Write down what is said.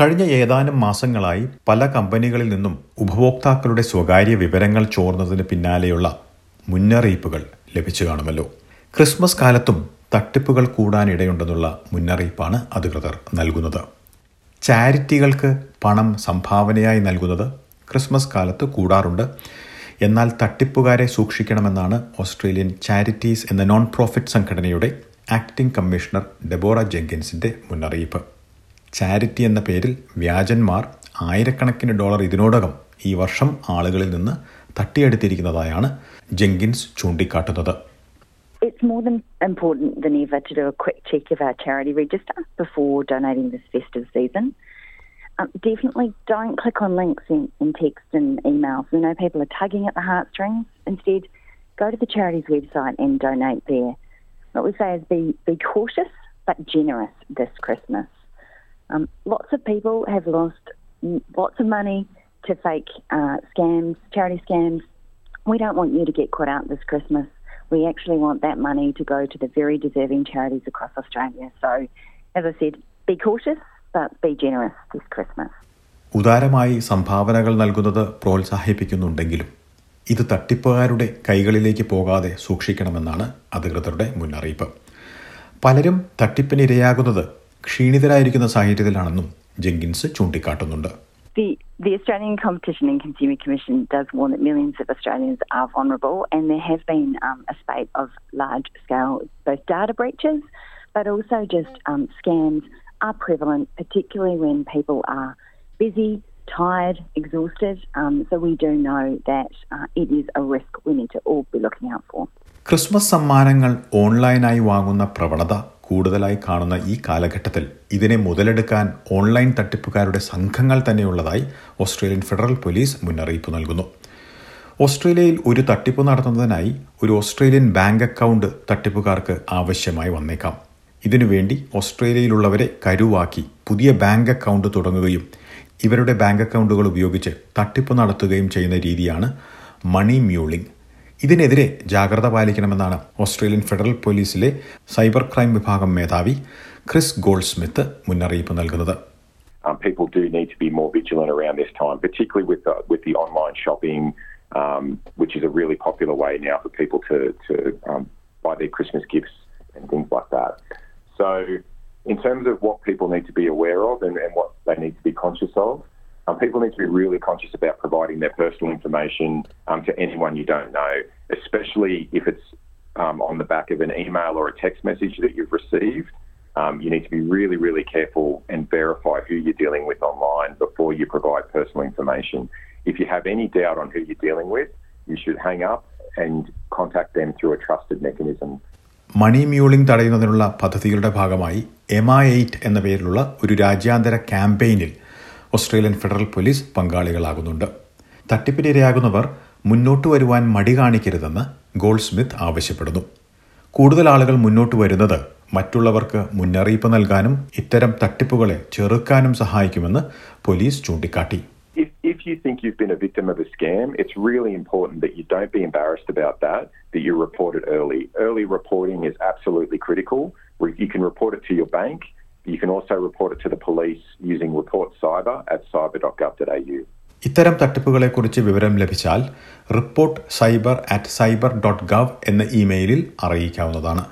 കഴിഞ്ഞ ഏതാനും മാസങ്ങളായി പല കമ്പനികളിൽ നിന്നും ഉപഭോക്താക്കളുടെ സ്വകാര്യ വിവരങ്ങൾ ചോർന്നതിന് പിന്നാലെയുള്ള മുന്നറിയിപ്പുകൾ ലഭിച്ചു കാണുമല്ലോ. ക്രിസ്മസ് കാലത്തും തട്ടിപ്പുകൾ കൂടാനിടയുണ്ടെന്നുള്ള മുന്നറിയിപ്പാണ് അധികൃതർ നൽകുന്നത്. ചാരിറ്റികൾക്ക് പണം സംഭാവനയായി നൽകുന്നത് ക്രിസ്മസ് കാലത്ത് കൂടാറുണ്ട്. എന്നാൽ തട്ടിപ്പുകാരെ സൂക്ഷിക്കണമെന്നാണ് ഓസ്ട്രേലിയൻ ചാരിറ്റീസ് എന്ന നോൺ പ്രോഫിറ്റ് സംഘടനയുടെ ആക്ടിംഗ് കമ്മീഷണർ ഡെബോറ ജെങ്കിൻസിന്റെ മുന്നറിയിപ്പ്. ചാരിറ്റി എന്ന പേരിൽ വ്യാജന്മാർ ആയിരക്കണക്കിന് ഡോളർ ഇതിനോടകം ഈ വർഷം ആളുകളിൽ നിന്ന് തട്ടിയെടുത്തിരിക്കുന്നതായാണ് ജെങ്കിൻസ് ചൂണ്ടിക്കാട്ടുന്നത് It's more than important than ever to do a quick check of our charity register before donating this festive season. Um, definitely don't click on links in, in text and emails. We know people are tugging at the heartstrings. Instead, go to the charity's website and donate there. What we say is be, be cautious but generous this Christmas. Um, lots of people have lost lots of money to fake uh, scams, charity scams. We don't want you to get caught out this Christmas. We actually want that money to go to the very deserving charities across Australia. So, as I said, be cautious but be generous this Christmas. ഉദാരമായി സംഭാവനകൾ നൽകുന്നത് പ്രോത്സാഹിപ്പിക്കുന്നുണ്ടെങ്കിലും ഇത് തട്ടിപ്പുകാരുടെ കൈകളിലേക്ക് പോകാതെ സൂക്ഷിക്കണമെന്നാണ് അധികൃതരുടെ മുന്നറിയിപ്പ് പലരും തട്ടിപ്പിനിരയാകുന്നത് ക്ഷീണിതരായിരിക്കുന്ന സാഹചര്യത്തിലാണെന്നും ജെങ്കിൻസ് ചൂണ്ടിക്കാട്ടുന്നുണ്ട് The, the Australian Competition and Consumer Commission does warn that millions of Australians are vulnerable, and there have been um, a spate of large scale both data breaches but also just um, scams are prevalent, particularly when people are busy, tired, exhausted. Um, so we do know that uh, it is a risk we need to all be looking out for. Christmas സമ്മാനങ്ങൾ ഓൺലൈനായി വാങ്ങുന്ന പ്രവണത കൂടുതലായി കാണുന്ന ഈ കാലഘട്ടത്തിൽ ഇതിനെ മുതലെടുക്കാൻ online തട്ടിപ്പുകാരുടെ സംഘങ്ങൾ തന്നെയുള്ളതായി ഓസ്ട്രേലിയൻ ഫെഡറൽ പോലീസ് മുന്നറിയിപ്പ് നൽകുന്നു. ഓസ്ട്രേലിയയിൽ ഒരു തട്ടിപ്പ് നടത്തുന്നതിനായി ഒരു ഓസ്ട്രേലിയൻ ബാങ്ക് അക്കൗണ്ട് തട്ടിപ്പുകാർക്ക് ആവശ്യമായി വന്നേക്കാം. ഇതിനുവേണ്ടി ഓസ്ട്രേലിയയിലുള്ളവരെ കരുവാക്കി പുതിയ ബാങ്ക് അക്കൗണ്ട് തുടങ്ങുകയും ഇവരുടെ ബാങ്ക് അക്കൗണ്ടുകൾ ഉപയോഗിച്ച് തട്ടിപ്പ് നടത്തുകയും ചെയ്യുന്ന രീതിയാണ് മണി മ്യൂളിംഗ്. ഇതിനെതിരെ ജാഗ്രത പാലിക്കണമെന്നാണ് ഓസ്ട്രേലിയൻ ഫെഡറൽ പോലീസിലെ സൈബർ ക്രൈം വിഭാഗം മേധാവി ക്രിസ് ഗോൾഡ് സ്മിത്ത് മുന്നറിയിപ്പ് നൽകുന്നത് Um, people do need to be more vigilant around this time, particularly with the, with the online shopping, um, which is a really popular way now for people to to um, buy their Christmas gifts and things like that. So, in terms of what people need to be aware of and, and what um, people need to be really conscious about providing their personal information um, to anyone you don't know, especially if it's um, on the back of an email or a text message that you've received. Um, you need to be really, really careful and verify who you're dealing with online before you provide personal information. If you have any doubt on who you're dealing with, you should hang up and contact them through a trusted mechanism. മണി മ്യൂളിംഗ് തടയുന്നതിനുള്ള പദ്ധതികളുടെ ഭാഗമായി M I ate എന്ന പേരിലുള്ള ഒരു രാജ്യാന്തര ക്യാമ്പയിനിൽ Australian federal police പങ്കാളികളാകുന്നുണ്ട് തട്ടിപ്പിനിരയാകുന്നവർ മുന്നോട്ട് വരുവാൻ മടി കാണിക്കരുതെന്ന് ഗോൾഡ് സ്മിത്ത് ആവശ്യപ്പെടുന്നു കൂടുതൽ ആളുകൾ മുന്നോട്ട് വരുന്നത് മറ്റുള്ളവർക്ക് മുന്നറിയിപ്പ് നൽകാനും ഇത്തരം തട്ടിപ്പുകളെ ചെറുക്കാനും സഹായിക്കുമെന്ന് പോലീസ് ചൂണ്ടിക്കാട്ടി If, if you think you've been a victim of a scam, it's really important that you don't be embarrassed about that, that you report it early. Early reporting is absolutely critical. You can report it to your bank. You can also report it to the police using Report Cyber at cyber.gov.au. ഇത്തരം തട്ടിപ്പുകളെക്കുറിച്ച് വിവരം ലഭിച്ചാൽ report cyber at cyber dot gov എന്ന ഇമെയിലിൽ അറിയിക്കാവുന്നതാണ്